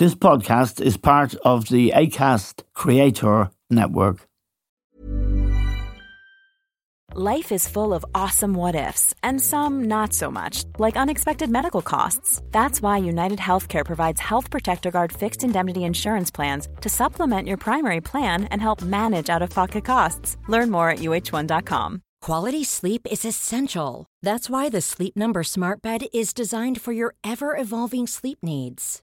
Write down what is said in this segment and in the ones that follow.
This podcast is part of the ACAST Creator Network. Life is full of awesome what ifs, and some not so much, like unexpected medical costs. That's why United Healthcare provides Health Protector Guard fixed indemnity insurance plans to supplement your primary plan and help manage out of pocket costs. Learn more at uh1.com. Quality sleep is essential. That's why the Sleep Number Smart Bed is designed for your ever evolving sleep needs.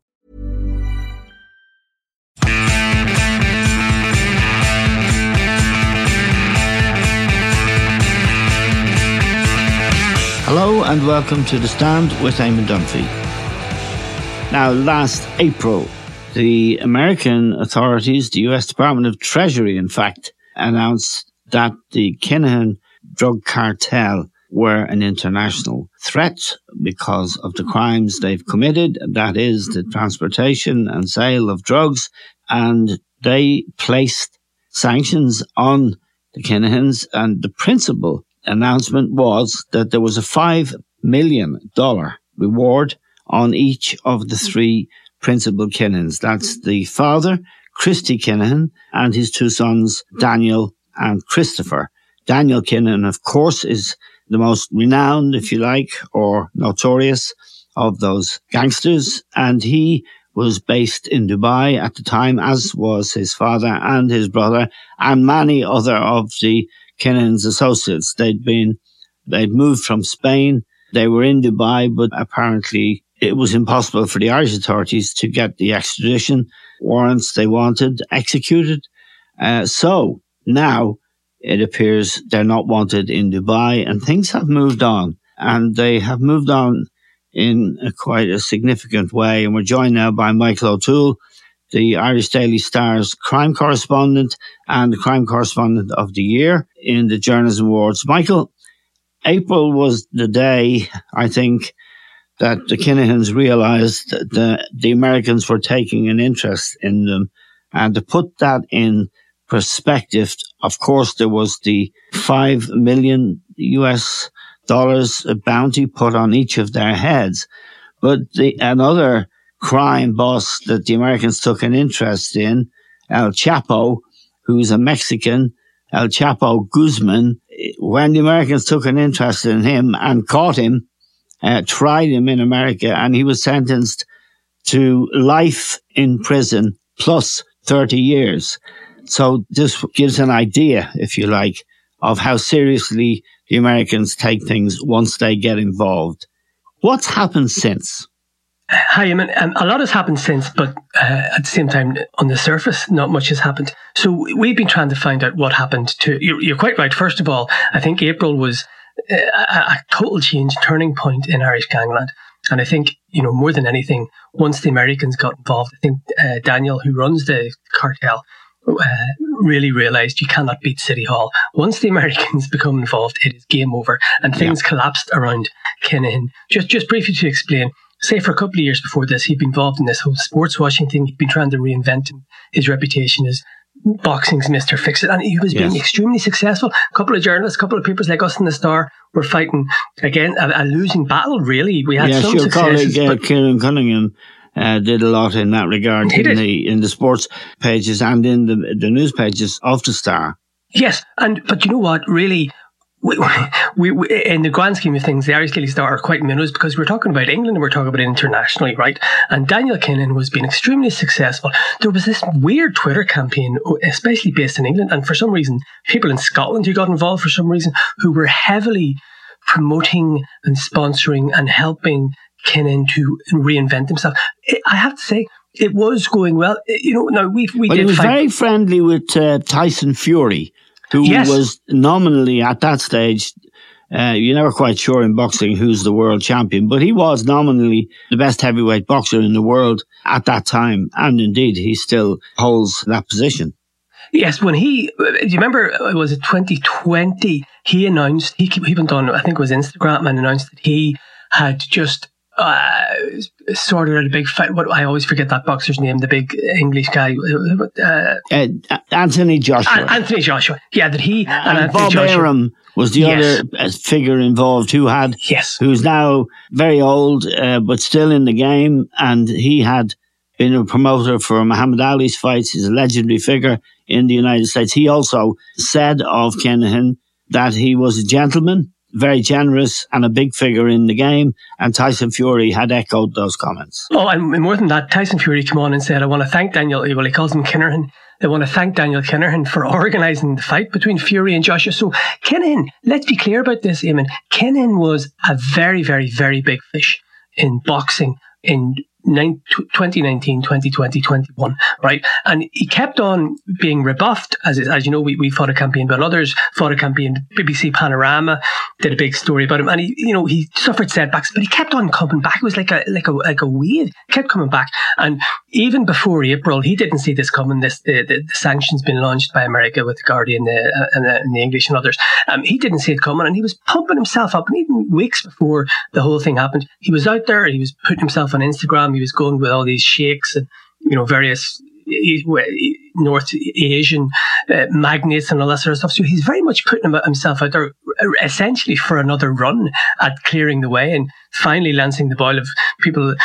Hello and welcome to The Stand with Eamon Dunphy. Now, last April, the American authorities, the US Department of Treasury, in fact, announced that the Kinahan drug cartel were an international threat because of the crimes they've committed. That is the transportation and sale of drugs. And they placed sanctions on the Kinahans. And the principal announcement was that there was a $5 million reward on each of the three principal Kinahans. That's the father, Christy Kinahan, and his two sons, Daniel and Christopher. Daniel Kinahan, of course, is the most renowned, if you like, or notorious of those gangsters. And he was based in Dubai at the time, as was his father and his brother and many other of the Kinahan's associates. They'd been, they'd moved from Spain. They were in Dubai, but apparently it was impossible for the Irish authorities to get the extradition warrants they wanted executed. Uh, so now it appears they're not wanted in Dubai and things have moved on and they have moved on in a quite a significant way. And we're joined now by Michael O'Toole, the Irish Daily Star's crime correspondent and the crime correspondent of the year in the Journalism Awards. Michael, April was the day, I think, that the Kinahans realized that the, Americans were taking an interest in them. And to put that in perspective, of course, there was the five million US dollars bounty put on each of their heads. But the, another crime boss that the Americans took an interest in, El Chapo, who's a Mexican, El Chapo Guzman, when the Americans took an interest in him and caught him, uh, tried him in America, and he was sentenced to life in prison plus 30 years. So this gives an idea, if you like, of how seriously the Americans take things once they get involved. What's happened since? Hi, I mean, um, a lot has happened since, but uh, at the same time, on the surface, not much has happened. So we've been trying to find out what happened to. You're, you're quite right. First of all, I think April was uh, a, a total change, turning point in Irish gangland. And I think, you know, more than anything, once the Americans got involved, I think uh, Daniel, who runs the cartel, uh, really realized you cannot beat City Hall. Once the Americans become involved, it is game over, and things yeah. collapsed around Kinahan. Just, just briefly to explain, say for a couple of years before this, he'd been involved in this whole sports washing thing. He'd been trying to reinvent his reputation as boxing's Mr. Fix It. And he was being yes. extremely successful. A couple of journalists, a couple of papers like us in the Star were fighting again a, a losing battle, really. We had yes, some your successes. colleague uh, Kieran Cunningham uh, did a lot in that regard in the in the sports pages and in the the news pages of the Star. Yes, and but you know what? Really, we, we, we, in the grand scheme of things, the Irish Daily Star are quite minnows because we're talking about England and we're talking about it internationally, right? And Daniel Kinahan was being extremely successful. There was this weird Twitter campaign, especially based in England, and for some reason, people in Scotland who got involved for some reason, who were heavily promoting and sponsoring and helping Kinahan to reinvent himself. I have to say, it was going well. You know, now we we well, did. He was find- very friendly with uh, Tyson Fury, who Yes. was nominally at that stage Uh, you're never quite sure in boxing who's the world champion, but he was nominally the best heavyweight boxer in the world at that time. And indeed, he still holds that position. Yes, when he, do you remember, uh, was it 2020? He announced, he, he went on, I think it was Instagram, and announced that he had just uh, sorted out a big fight. What I always forget that boxer's name, the big English guy, uh, uh, Anthony Joshua. Anthony Joshua. Yeah, that he and, and Bob Joshua, Arum was the yes. other uh, figure involved who had, yes, who's now very old uh, but still in the game, and he had been a promoter for Muhammad Ali's fights. He's a legendary figure in the United States. He also said of Kinahan that he was a gentleman, very generous, and a big figure in the game. And Tyson Fury had echoed those comments. Oh, and more than that, Tyson Fury came on and said, I want to thank Daniel. Well, he calls him Kinahan. I want to thank Daniel Kinahan for organising the fight between Fury and Joshua. So Kinahan, let's be clear about this, Eamon. Kinahan was a very, very, very big fish in boxing in 2019, 2020, 21, right? And he kept on being rebuffed. As, as you know, we, we fought a campaign, but others fought a campaign. BBC Panorama did a big story about him. And he, you know, he suffered setbacks, but he kept on coming back. It was like a, like a, like a weed, kept coming back. And even before April, he didn't see this coming. This, the, the, the sanctions been launched by America with the Guardian the, uh, and, the, and the English and others. Um, he didn't see it coming and he was pumping himself up. And even weeks before the whole thing happened, he was out there, he was putting himself on Instagram he was going with all these sheikhs and you know various North Asian uh, magnates and all that sort of stuff. So he's very much putting himself out there essentially for another run at clearing the way and finally lancing the boil of people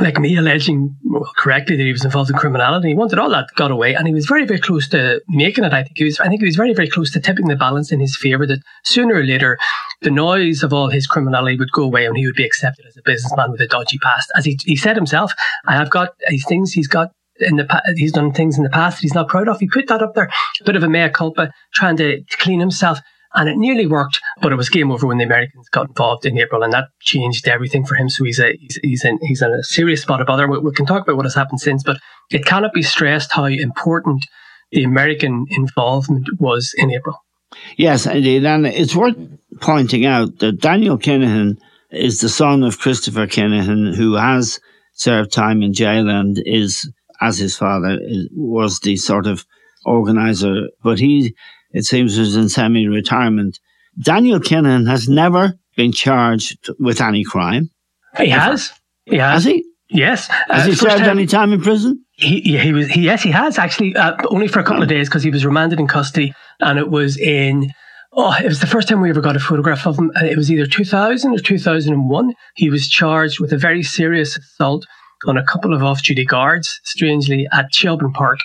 like me alleging well, correctly that he was involved in criminality. He wanted all that got away, and he was very, very close to making it. I think he was. I think he was very, very close to tipping the balance in his favour. That sooner or later, the noise of all his criminality would go away, and he would be accepted as a businessman with a dodgy past. As he, he said himself, I have got these things he's got in the past, he's done things in the past that he's not proud of. He put that up there, a bit of a mea culpa, trying to clean himself and it nearly worked, but it was game over when the Americans got involved in April, and that changed everything for him. So he's a he's he's in he's in a serious spot of bother. We, we can talk about what has happened since, but it cannot be stressed how important the American involvement was in April. Yes, indeed, and it's worth pointing out that Daniel Kinahan is the son of Christopher Kinahan, who has served time in jail and is, as his father, was the sort of organizer, but he it seems, was in semi retirement. Daniel Kinahan has never been charged with any crime. He ever. has. He has. Has he? Yes. Has uh, he served time, any time in prison? He, he was. He, yes, he has actually. Uh, only for a couple of days because he was remanded in custody, and it was in. Oh, it was the first time we ever got a photograph of him. It was either 2000 or 2001. He was charged with a very serious assault on a couple of off-duty guards, strangely, at Shelbourne Park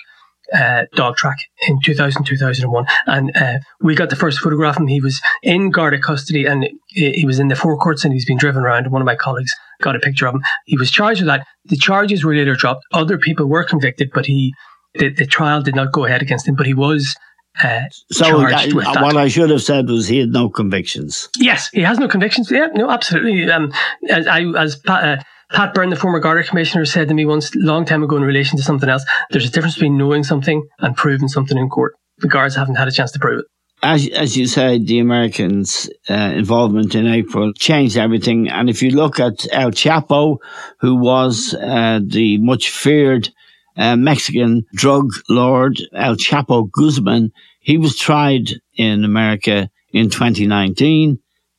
uh, dog track in 2000, 2001. And uh, we got the first photograph of him. He was in Garda custody and he was in the forecourts and he's been driven around. One of my colleagues got a picture of him. He was charged with that. The charges were later dropped. Other people were convicted, but he, the, the trial did not go ahead against him, but he was uh, so that, what I should have said was he had no convictions. Yes, he has no convictions. Yeah, no, absolutely. Um, as I as uh, Pat Byrne, the former Garda commissioner, said to me once, long time ago in relation to something else, there's a difference between knowing something and proving something in court. The guards haven't had a chance to prove it. As, as you said, the Americans' uh, involvement in April changed everything. And if you look at El Chapo, who was uh, the much feared uh, Mexican drug lord, El Chapo Guzman, he was tried in America in 2019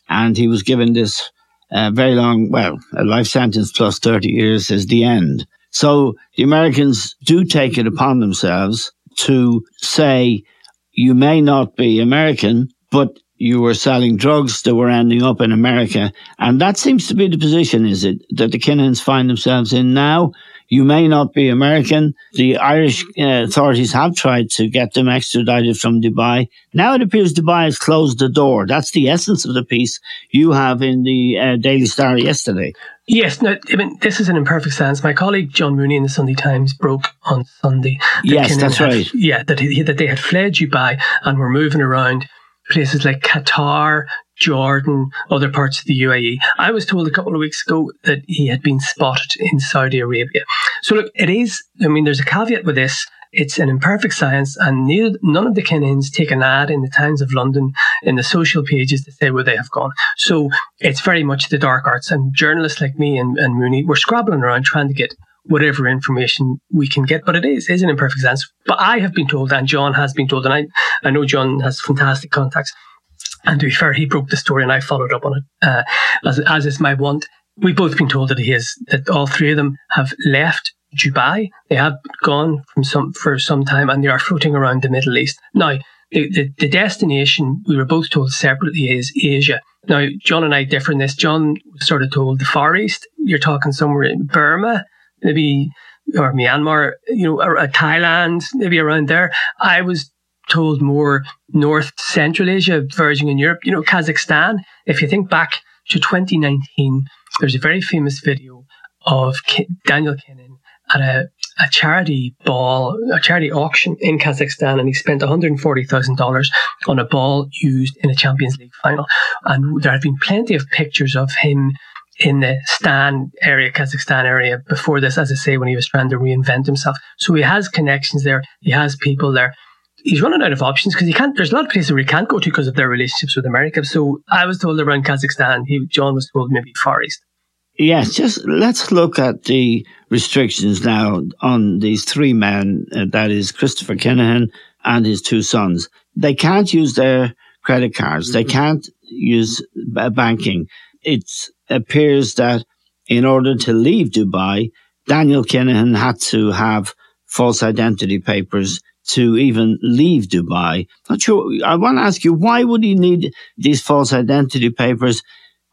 and he was given this uh, very long, well, a life sentence plus 30 years is the end. So the Americans do take it upon themselves to say, you may not be American, but you were selling drugs that were ending up in America. And that seems to be the position, is it, that the Kinahans find themselves in now? You may not be American. The Irish uh, authorities have tried to get them extradited from Dubai. Now it appears Dubai has closed the door. That's the essence of the piece you have in the uh, Daily Star yesterday. Yes, no, I mean, this is an imperfect sense. My colleague John Mooney in the Sunday Times broke on Sunday. That yes, that's had, right. Yeah, that, he, that they had fled Dubai and were moving around places like Qatar, Jordan, other parts of the UAE. I was told a couple of weeks ago that he had been spotted in Saudi Arabia. So look, it is, I mean, there's a caveat with this. It's an imperfect science, and none of the Kinahans take an ad in the Times of London in the social pages to say where they have gone. So it's very much the dark arts, and journalists like me and, and Mooney, we're scrabbling around trying to get whatever information we can get. But it is, is an imperfect science. But I have been told, and John has been told, and I, I know John has fantastic contacts. And to be fair, he broke the story and I followed up on it, uh, as, as is my want. We've both been told that he is, that all three of them have left Dubai. They have gone from some, for some time and they are floating around the Middle East. Now, the, the, the destination we were both told separately is Asia. Now, John and I differ in this. John sort of told the Far East. You're talking somewhere in Burma, maybe, or Myanmar, you know, or, or Thailand, maybe around there. I was told more North Central Asia, verging in Europe, you know, Kazakhstan. If you think back to 2019, there's a very famous video of Daniel Kinahan at a, a charity ball, a charity auction in Kazakhstan, and he spent $140,000 on a ball used in a Champions League final. And there have been plenty of pictures of him in the Stan area, Kazakhstan area before this, as I say, when he was trying to reinvent himself. So he has connections there. He has people there he's running out of options because he can't. There's a lot of places where he can't go to because of their relationships with America. So I was told around Kazakhstan. He John was told maybe Far East. Yes, just let's look at the restrictions now on these three men. Uh, that is Christopher Kinahan and his two sons. They can't use their credit cards. They mm-hmm. can't use banking. It appears that in order to leave Dubai, Daniel Kinahan had to have false identity papers to even leave Dubai. Not sure. I want to ask you, why would he need these false identity papers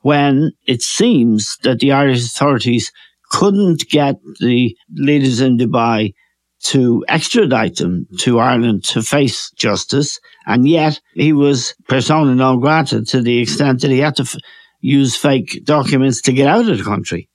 when it seems that the Irish authorities couldn't get the leaders in Dubai to extradite them to Ireland to face justice. And yet he was persona non grata to the extent that he had to f- use fake documents to get out of the country.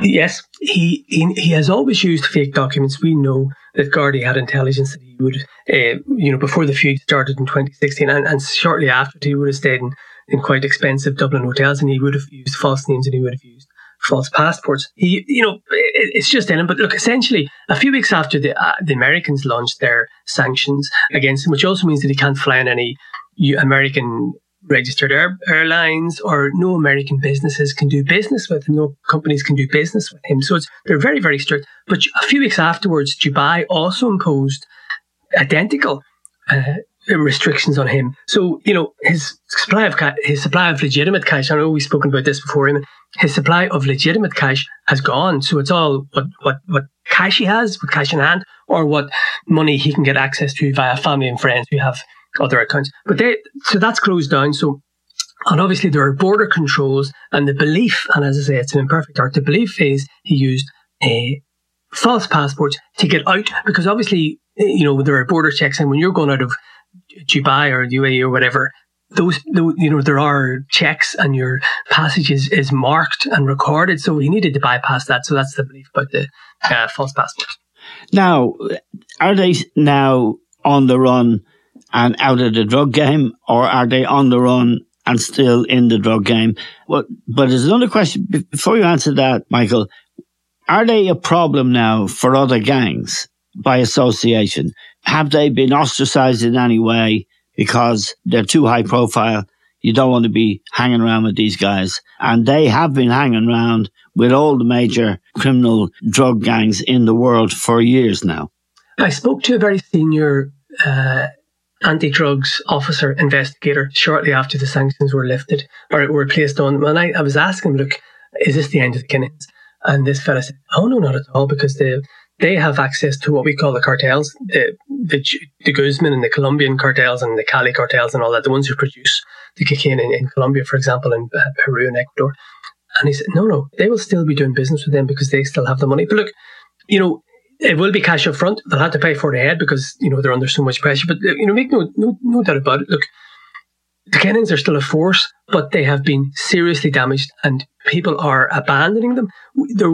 Yes, he, he, he has always used fake documents. We know that Gardaí had intelligence that he would, uh, you know, before the feud started in 2016 and, and shortly after, he would have stayed in, in quite expensive Dublin hotels and he would have used false names and he would have used false passports. He, you know, it, it's just in him. But look, essentially, a few weeks after the uh, the Americans launched their sanctions against him, which also means that he can't fly on any American registered air, airlines or no American businesses can do business with him. No companies can do business with him. So it's, they're very, very strict. But a few weeks afterwards, Dubai also imposed identical uh, restrictions on him. So you know his supply of his supply of legitimate cash. I know we've spoken about this before. Him, his supply of legitimate cash has gone. So it's all what what what cash he has, what cash in hand, or what money he can get access to via family and friends who have other accounts. But they, so that's closed down. So, and obviously there are border controls and the belief, and as I say, it's an imperfect art. The belief is he used a false passport to get out because obviously, you know, there are border checks and when you're going out of Dubai or UAE or whatever, those, you know, there are checks and your passage is, is marked and recorded. So he needed to bypass that. So that's the belief about the uh, false passport. Now, are they now on the run and out of the drug game, or are they on the run and still in the drug game? Well, but there's another question before you answer that, Michael. Are they a problem now for other gangs by association? Have they been ostracized in any way because they're too high profile? You don't want to be hanging around with these guys. And they have been hanging around with all the major criminal drug gangs in the world for years now. I spoke to a very senior uh, anti drugs officer investigator shortly after the sanctions were lifted or were placed on them. And I, I was asking look, is this the end of the Kinahans? And this fella said, oh, no, not at all, because they, they have access to what we call the cartels, the, the, the Guzman and the Colombian cartels and the Cali cartels and all that, the ones who produce the cocaine in, in Colombia, for example, in uh, Peru and Ecuador. And he said, no, no, they will still be doing business with them because they still have the money. But look, you know, it will be cash up front. They'll have to pay for it ahead because you know they're under so much pressure. But you know, make no no, no doubt about it. Look, the Kinahans are still a force, but they have been seriously damaged, and people are abandoning them. There,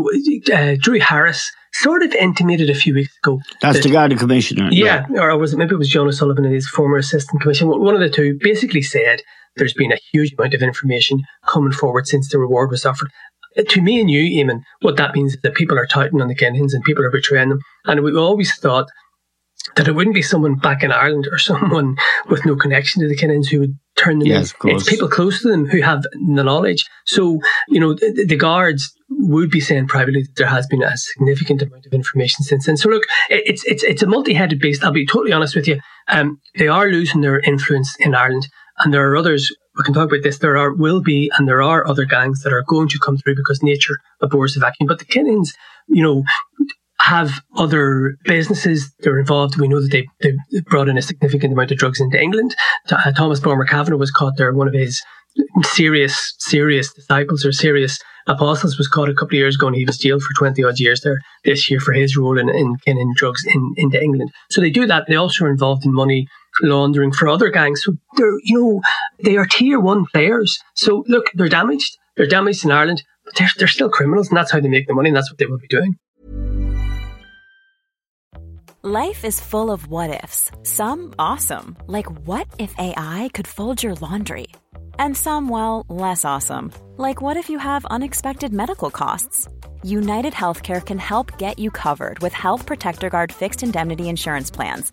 uh, Drew Harris sort of intimated a few weeks ago. That's that, the Garda Commissioner. Yeah, yeah, or was it maybe it was John O'Sullivan and his former assistant commissioner. One of the two basically said there's been a huge amount of information coming forward since the reward was offered, to me and you, Eamon, what that means is that people are touting on the Kinahans and people are betraying them. And we always thought that it wouldn't be someone back in Ireland or someone with no connection to the Kinahans who would turn them in. It's people close to them who have the knowledge. So, you know, the, the, guards would be saying privately that there has been a significant amount of information since then. So look, it's, it's, it's a multi-headed beast. I'll be totally honest with you. Um, they are losing their influence in Ireland and there are others we can talk about this. There are will be and there are other gangs that are going to come through because nature abhors the vacuum. But the Kinahans, you know, have other businesses they're involved. We know that they, they brought in a significant amount of drugs into England. Uh, Thomas Bomber Kavanagh was caught there. One of his serious, serious disciples or serious apostles was caught a couple of years ago and he was jailed for 20 odd years there this year for his role in, in, in drugs in, into England. So they do that. They also are involved in money laundering for other gangs. So they're, you know, they are tier one players. So look, they're damaged. They're damaged in Ireland, but they're, they're still criminals and that's how they make the money and that's what they will be doing. Life is full of what ifs. Some awesome, like what if AI could fold your laundry? And some, well, less awesome, like what if you have unexpected medical costs? United Healthcare can help get you covered with Health Protector Guard fixed indemnity insurance plans.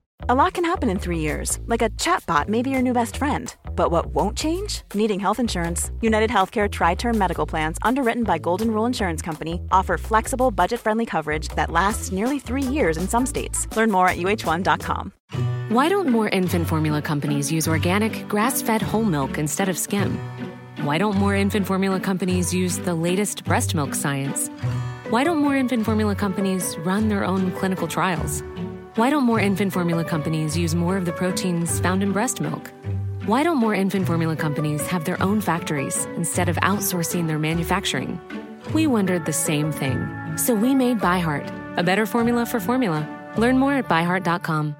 A lot can happen in three years. Like a chatbot may be your new best friend. But what won't change? Needing health insurance. United Healthcare Tri-Term Medical Plans, underwritten by Golden Rule Insurance Company, offer flexible, budget-friendly coverage that lasts nearly three years in some states. Learn more at uh1.com. Why don't more infant formula companies use organic, grass-fed whole milk instead of skim? Why don't more infant formula companies use the latest breast milk science? Why don't more infant formula companies run their own clinical trials? Why don't more infant formula companies use more of the proteins found in breast milk? Why don't more infant formula companies have their own factories instead of outsourcing their manufacturing? We wondered the same thing. So we made ByHeart, a better formula for formula. Learn more at byheart.com.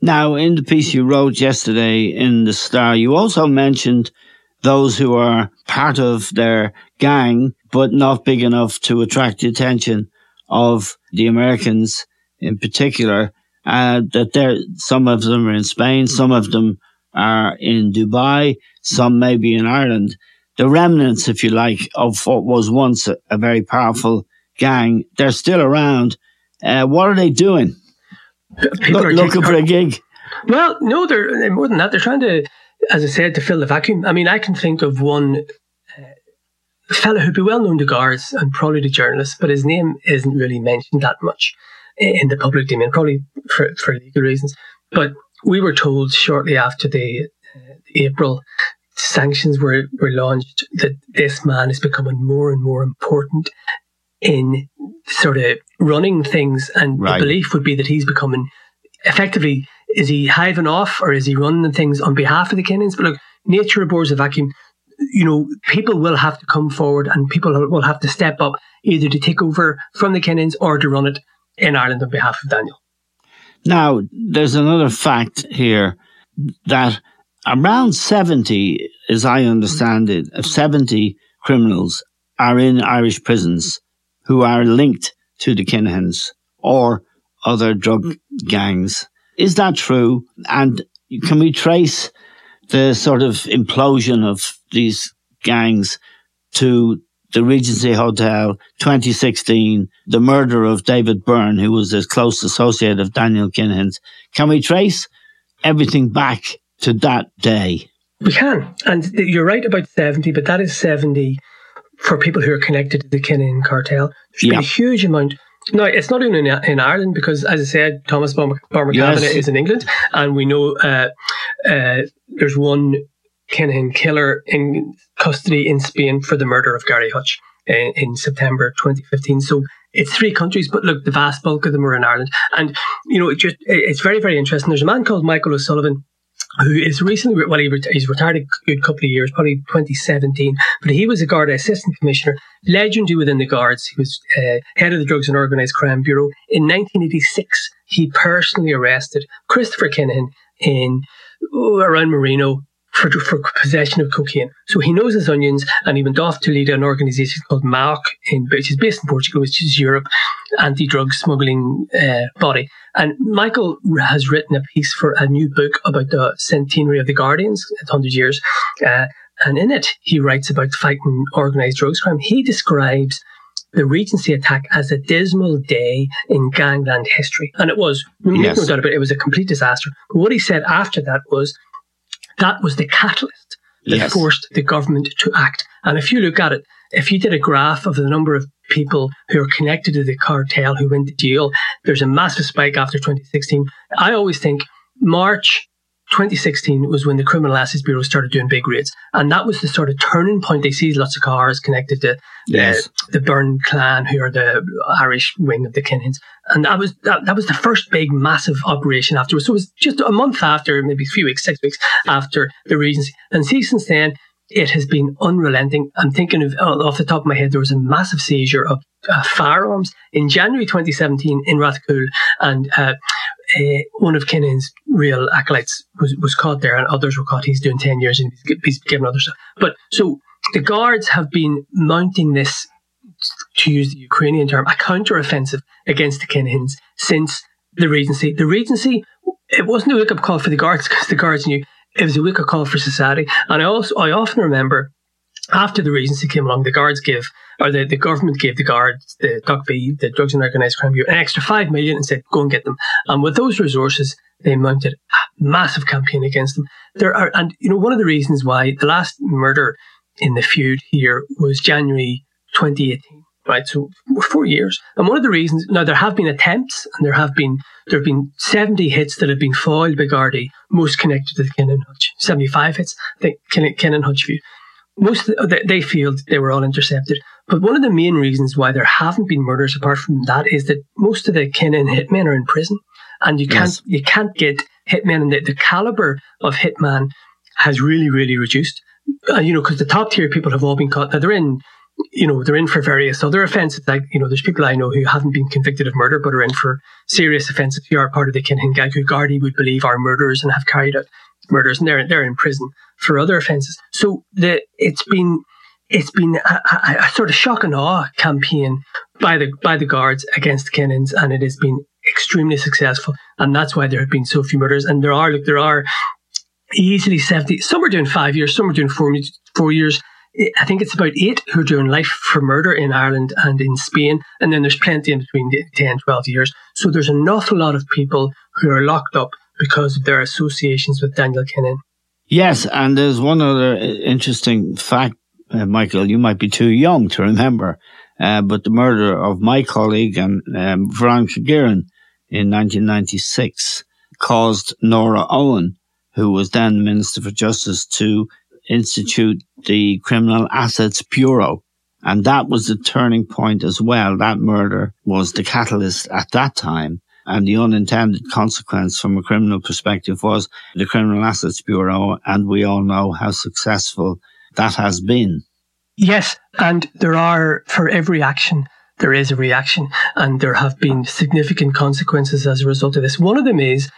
Now, in the piece you wrote yesterday in The Star, you also mentioned those who are part of their gang, but not big enough to attract the attention of the Americans in particular. Uh, that there, some of them are in Spain, some of them are in Dubai, some maybe in Ireland. The remnants, if you like, of what was once a, a very powerful gang, they're still around. Uh, what are they doing? People Look, looking for a gig. Well, no, they're more than that. They're trying to, as I said, to fill the vacuum. I mean, I can think of one uh, fellow who'd be well known to guards and probably to journalists, but his name isn't really mentioned that much in the public domain, probably for, for legal reasons. But we were told shortly after the uh, April sanctions were, were launched that this man is becoming more and more important in sort of running things. And right. the belief would be that he's becoming effectively, is he hiving off or is he running things on behalf of the Kinahans? But look, nature abhors a vacuum. You know, people will have to come forward and people will have to step up either to take over from the Kinahans or to run it in Ireland on behalf of Daniel. Now, there's another fact here that around 70, as I understand it, 70 criminals are in Irish prisons who are linked to the Kinahans or other drug gangs. Is that true? And can we trace the sort of implosion of these gangs to the Regency Hotel, 2016, the murder of David Byrne, who was a close associate of Daniel Kinahan's. Can we trace everything back to that day? We can. And you're right about 70, but that is 70 for people who are connected to the Kinahan cartel. There's been a huge amount. No, it's not even in, in Ireland because, as I said, Thomas Bomber yes. is in England, and we know uh, uh, there's one Kinahan killer in custody in Spain for the murder of Gary Hutch in, in September 2015. So it's three countries, but look, the vast bulk of them are in Ireland. And, you know, it just, it's very, very interesting. There's a man called Michael O'Sullivan who is recently, well, he he's retired a good couple of years, probably 2017, but he was a Garda Assistant Commissioner, legendary within the Guards. He was uh, head of the Drugs and Organised Crime Bureau. In 1986, he personally arrested Christopher Kinahan in oh, around Marino for, for possession of cocaine. So he knows his onions and he went off to lead an organisation called MAOC, in, which is based in Portugal, which is Europe anti-drug smuggling uh, body. And Michael has written a piece for a new book about the centenary of the Guardians, 100 years. Uh, and in it, he writes about fighting organised drugs crime. He describes the Regency attack as a dismal day in gangland history. And it was, yes. no doubt about it, it was a complete disaster. But what he said after that was that was the catalyst that yes. forced the government to act. And if you look at it, if you did a graph of the number of people who are connected to the cartel who went to jail, there's a massive spike after 2016. I always think March 2016 was when the Criminal Assets Bureau started doing big raids. And that was the sort of turning point. They see lots of cars connected to yes. the, the Byrne clan, who are the Irish wing of the Kinahans. And that was that, that was the first big massive operation afterwards. So it was just a month after, maybe a few weeks, six weeks after the Regency. And see, since then, it has been unrelenting. I'm thinking of off the top of my head, there was a massive seizure of uh, firearms in January 2017 in Rathcoole, and uh, uh, one of Kinahan's real acolytes was, was caught there, and others were caught. He's doing 10 years and he's, given other stuff. But so the guards have been mounting this, to use the Ukrainian term, a counter-offensive against the Kinahans since the Regency. The Regency, it wasn't a wake-up call for the guards because the guards knew it was a wake-up call for society. And I also, I often remember after the Regency came along, the guards gave, or the, the government gave the guards, the DOCB, the Drugs and Organised Crime Bureau, an extra five million and said, go and get them. And with those resources, they mounted a massive campaign against them. There are, and you know, one of the reasons why the last murder in the feud here was January 2018, right? So four years. And one of the reasons, now there have been attempts and there have been, there have been 70 hits that have been foiled by Gardaí, most connected to the Kinahan Hutch. 75 hits, the Kinahan Hutch feud most the, they feel they were all intercepted. But one of the main reasons why there haven't been murders apart from that is that most of the Kinahan hitmen are in prison, and you can't yes. you can't get hitmen, and the, the caliber of hitman has really really reduced. Uh, you know, because the top tier people have all been caught. Now they're in, you know, they're in for various other offences. Like you know, there's people I know who haven't been convicted of murder but are in for serious offences who are part of the Kinahan gang who Gardaí would believe are murderers and have carried out murders, and they're they're in prison for other offences. So the it's been it's been a, a, a, sort of shock and awe campaign by the by the guards against the Kinahans, and it has been extremely successful, and that's why there have been so few murders. And there are look, there are easily seventy. Some are doing five years, some are doing four four years. I think it's about eight who are doing life for murder in Ireland and in Spain. And then there's plenty in between 10, 12 years. So there's an awful lot of people who are locked up because of their associations with Daniel Kinahan. Yes, and there's one other interesting fact, uh, Michael, you might be too young to remember, uh, but the murder of my colleague and um, Veronica Guerin in 1996 caused Nora Owen, who was then Minister for Justice, to institute the Criminal Assets Bureau. And that was the turning point as well. That murder was the catalyst at that time and the unintended consequence from a criminal perspective was the Criminal Assets Bureau, and we all know how successful that has been. Yes, and there are, for every action, there is a reaction, and there have been significant consequences as a result of this. One of them is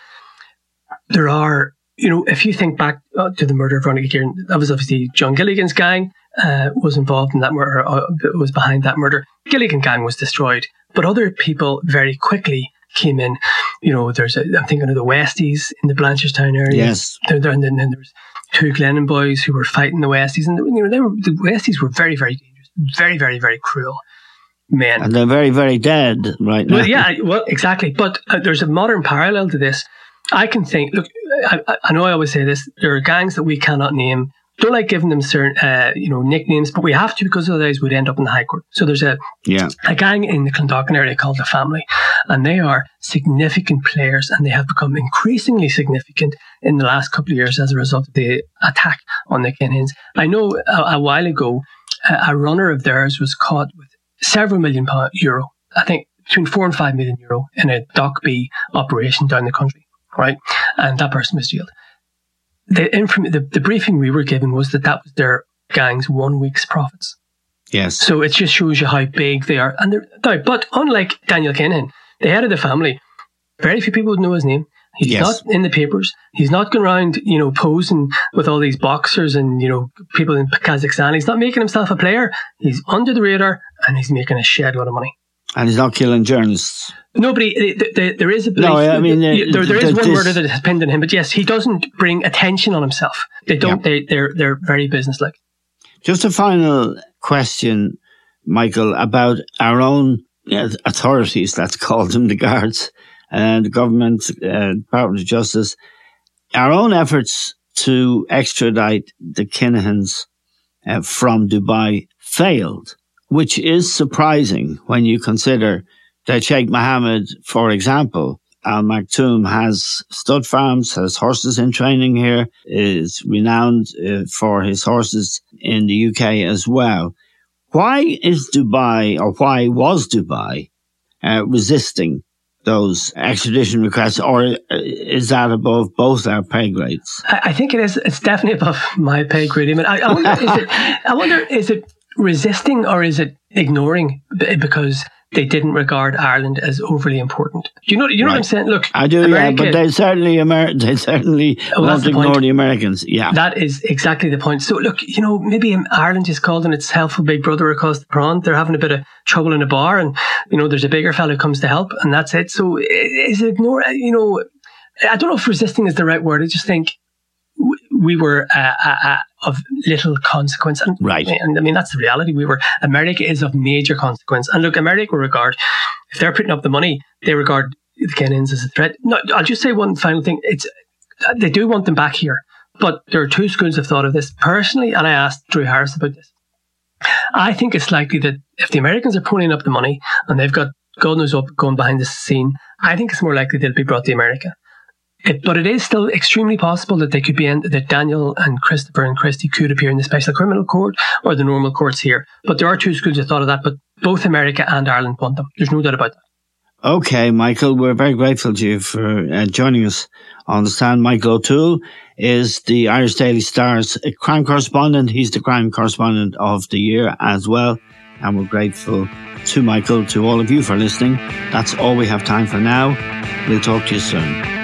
there are, you know, if you think back uh, to the murder of Ronnie Guerin, that was obviously John Gilligan's gang uh, was involved in that murder, uh, was behind that murder. Gilligan gang was destroyed, but other people very quickly came in. You know, there's a, I'm thinking of the Westies in the Blanchardstown area. Yes. There, there, and then there's two Glennon boys who were fighting the Westies, and you know, they were the Westies were very, very dangerous, very, very, very cruel men, and they're very, very dead right now. Well, yeah, well, exactly. But uh, there's a modern parallel to this. I can think. Look, I, I know I always say this. There are gangs that we cannot name don't like giving them certain, uh, you know, nicknames, but we have to because otherwise we'd end up in the High Court. So there's a yeah. a gang in the Clondalkin area called the Family, and they are significant players, and they have become increasingly significant in the last couple of years as a result of the attack on the Kinahans. I know a, a while ago, a, a runner of theirs was caught with several million pound euro I think, between four and five million euro in a DOCB operation down the country, right? And that person was jailed. The, inform- the, the briefing we were given was that that was their gang's one week's profits. Yes. So it just shows you how big they are. And they're, but unlike Daniel Kinahan, the head of the family, very few people would know his name. He's yes. not in the papers. He's not going around, you know, posing with all these boxers and, you know, people in Kazakhstan. He's not making himself a player. He's under the radar and he's making a shed load of money. And he's not killing journalists. Nobody, there is a belief, no, I mean, uh, there, there is one murder that has pinned on him, but yes, he doesn't bring attention on himself. They don't, yeah. they, they're, they're very businesslike. Just a final question, Michael, about our own authorities, let's call them the guards, and the government, uh, Department of Justice, our own efforts to extradite the Kinahans uh, from Dubai failed, which is surprising when you consider that Sheikh Mohammed, for example, Al Maktoum has stud farms, has horses in training here, is renowned uh, for his horses in the UK as well. Why is Dubai, or why was Dubai, uh, resisting those extradition requests, or uh, is that above both our pay grades? I, think it is. It's definitely above my pay grade. I mean, I, I wonder, is it, I wonder, is it resisting or is it ignoring? Because they didn't regard Ireland as overly important. Do you know? You know right. what I'm saying? Look, I do. America, yeah, but they certainly Amer- they certainly oh, well, won't ignore point. the Americans. Yeah, that is exactly the point. So look, you know, maybe Ireland is called and its helpful big brother across the pond. They're having a bit of trouble in a bar, and you know, there's a bigger fellow who comes to help, and that's it. So is it ignore? You know, I don't know if resisting is the right word. I just think we were uh, uh, uh, of little consequence. And, right. And I mean, that's the reality. We were, America is of major consequence. And look, America will regard, if they're putting up the money, they regard the Kinahans as a threat. No, I'll just say one final thing. It's, they do want them back here. But there are two schools of thought of this. Personally, and I asked Drew Harris about this, I think it's likely that if the Americans are pulling up the money and they've got God knows what going behind the scene, I think it's more likely they'll be brought to America. It, but it is still extremely possible that they could be in, that Daniel and Christopher and Christy could appear in the special criminal court or the normal courts here. But there are two schools of thought of that. But both America and Ireland want them. There's no doubt about that. Okay, Michael, we're very grateful to you for uh, joining us on the stand. Michael O'Toole is the Irish Daily Star's crime correspondent. He's the crime correspondent of the year as well. And we're grateful to Michael, to all of you for listening. That's all we have time for now. We'll talk to you soon.